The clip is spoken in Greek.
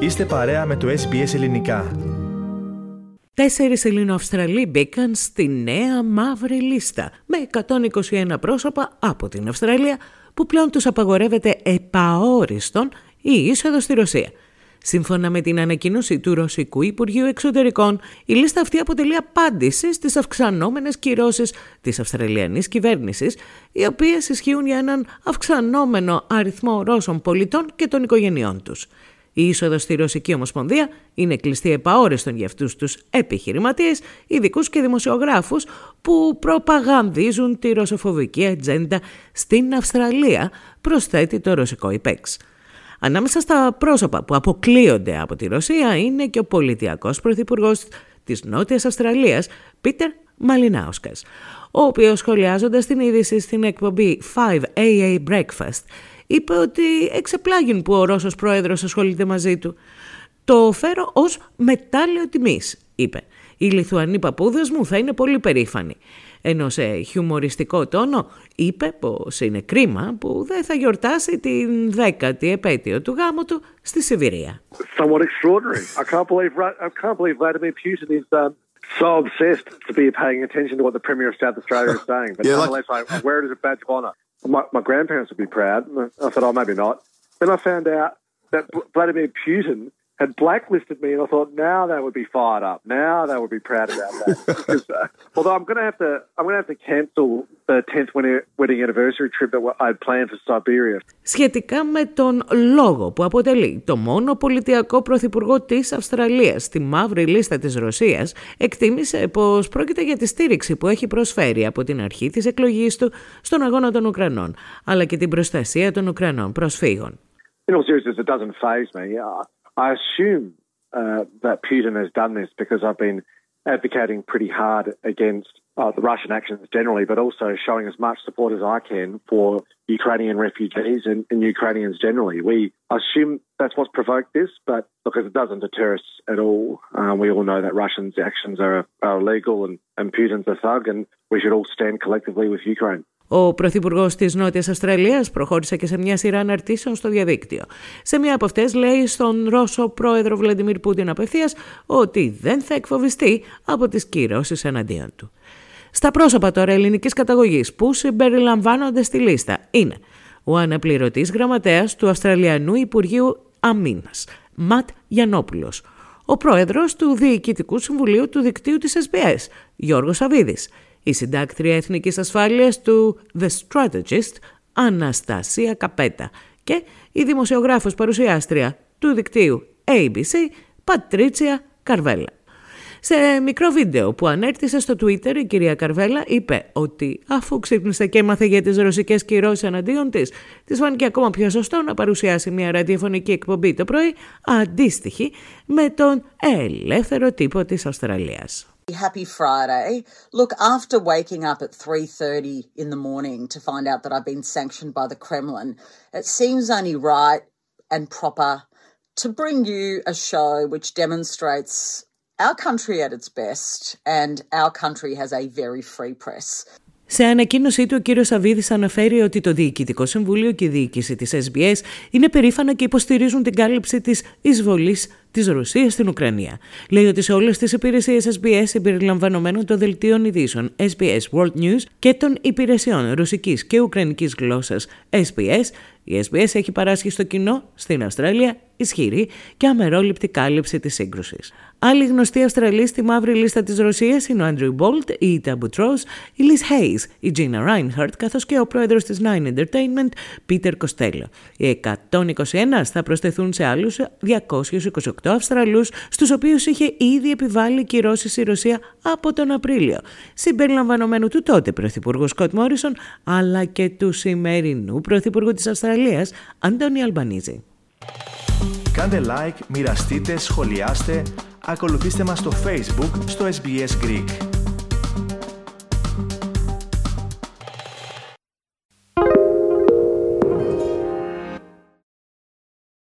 Είστε παρέα με το SBS Ελληνικά. Τέσσερις Ελληνοαυστραλοί μπήκαν στη νέα μαύρη λίστα με 121 πρόσωπα από την Αυστραλία που πλέον τους απαγορεύεται επαόριστον η είσοδος στη Ρωσία. Σύμφωνα με την ανακοίνωση του Ρωσικού Υπουργείου Εξωτερικών, η λίστα αυτή αποτελεί απάντηση στις αυξανόμενες κυρώσεις της Αυστραλιανής κυβέρνησης, οι οποίες ισχύουν για έναν αυξανόμενο αριθμό Ρώσων πολιτών και των οικογενειών τους. Η είσοδος στη Ρωσική Ομοσπονδία είναι κλειστή επαόριστον για αυτούς τους επιχειρηματίες, ειδικούς και δημοσιογράφους που προπαγανδίζουν τη ρωσοφοβική ατζέντα στην Αυστραλία, προσθέτει το ρωσικό ΙΠΕΞ. Ανάμεσα στα πρόσωπα που αποκλείονται από τη Ρωσία είναι και ο πολιτιακός πρωθυπουργός της Νότιας Αυστραλίας, Πίτερ Μαλινάουσκας, ο οποίος σχολιάζοντας την είδηση στην εκπομπή 5AA Breakfast είπε ότι εξεπλάγει που ο Ρώσος πρόεδρος ασχολείται μαζί του. «Το φέρω ως μετάλλιο τιμής», είπε. «Οι Λιθουανοί παππούδες μου θα είναι πολύ περήφανοι». Ενώ σε χιουμοριστικό τόνο είπε πως είναι κρίμα που δεν θα γιορτάσει την δέκατη επέτειο του γάμου του στη Σιβηρία. Somewhat extraordinary. I can't believe, I can't believe Vladimir Putin is um, so obsessed to be paying attention to what the Premier of South Australia is saying. But yeah, nonetheless, like... I wear it as a badge of honour. My, my grandparents would be proud. I thought, oh, maybe not. Then I found out that Vladimir Putin had blacklisted me, and I thought now they would be fired up. Now they would be proud about that. because, uh, although I'm going to have to, I'm going to have to cancel the 10th wedding anniversary trip that I had planned for Siberia. Σχετικά με τον λόγο που αποτελεί το μόνο πολιτιακό πρωθυπουργό της Αυστραλίας στη μαύρη λίστα της Ρωσίας, εκτίμησε πως πρόκειται για τη στήριξη που έχει προσφέρει από την αρχή της εκλογής του στον αγώνα των Ουκρανών, αλλά και την προστασία των Ουκρανών προσφύγων. In all seriousness, it doesn't phase me. I assume uh, that Putin has done this because I've been advocating pretty hard against uh, the Russian actions generally, but also showing as much support as I can for Ukrainian refugees and, and Ukrainians generally. We assume that's what's provoked this, but because it doesn't deter us at all. Um, we all know that Russians' actions are, are illegal and, and Putin's a thug, and we should all stand collectively with Ukraine. Ο Πρωθυπουργό τη Νότια Αυστραλία προχώρησε και σε μια σειρά αναρτήσεων στο διαδίκτυο. Σε μία από αυτέ λέει στον Ρώσο πρόεδρο Βλαντιμίρ Πούτιν απευθεία ότι δεν θα εκφοβιστεί από τι κυρώσει εναντίον του. Στα πρόσωπα τώρα ελληνικής καταγωγής που συμπεριλαμβάνονται στη λίστα είναι ο αναπληρωτής γραμματέας του Αυστραλιανού Υπουργείου Αμήνας, Ματ Γιανόπουλο, ο πρόεδρος του Διοικητικού Συμβουλίου του Δικτύου της SBS, Γιώργος Σαββίδης, η συντάκτρια εθνικής ασφάλειας του The Strategist, Αναστασία Καπέτα και η δημοσιογράφος παρουσιάστρια του δικτύου ABC, Πατρίτσια Καρβέλα. Σε μικρό βίντεο που ανέρτησε στο Twitter η κυρία Καρβέλα είπε ότι αφού ξύπνησε και έμαθε για τις ρωσικές κυρώσεις εναντίον της, της φάνηκε ακόμα πιο σωστό να παρουσιάσει μια ραδιοφωνική εκπομπή το πρωί αντίστοιχη με τον ελεύθερο τύπο της Αυστραλίας. Happy Friday. Look, after waking up at 3:30 in the morning to find out that I've been sanctioned by the Kremlin, it seems only right and proper to bring you a show which demonstrates our country at its best and our country has a very free press. Σε ανακοίνωσή του, ο κύριος Σαββίδης αναφέρει ότι το Διοικητικό Συμβούλιο και η διοίκηση της SBS είναι περήφανα και υποστηρίζουν την κάλυψη της εισβολής της Ρωσίας στην Ουκρανία. Λέει ότι σε όλες τις υπηρεσίες SBS συμπεριλαμβανομένων των δελτίων ειδήσεων SBS World News και των υπηρεσιών ρωσικής και ουκρανικής γλώσσας SBS, η SBS έχει παράσχει στο κοινό στην Αυστραλία ισχυρή και αμερόληπτη κάλυψη της σύγκρουσης. Άλλοι γνωστοί Αυστραλοί στη μαύρη λίστα της Ρωσίας είναι ο Άντριου Μπόλτ, η Ita Boutros, η Liz Hayes, η Gina Reinhardt, καθώς και ο πρόεδρος της Nine Entertainment, Peter Costello. Οι 121 θα προσθεθούν σε άλλους 228 Αυστραλούς, στους οποίους είχε ήδη επιβάλει κυρώσεις η Ρωσία από τον Απρίλιο, συμπεριλαμβανομένου του τότε Πρωθυπουργού Σκοτ Μόρισον, αλλά και του σημερινού Πρωθυπουργού της Αυστραλίας, Αντώνη Αλμπανίζη. Κάντε like, μοιραστείτε, σχολιάστε, ακολουθήστε μας στο Facebook στο SBS Greek.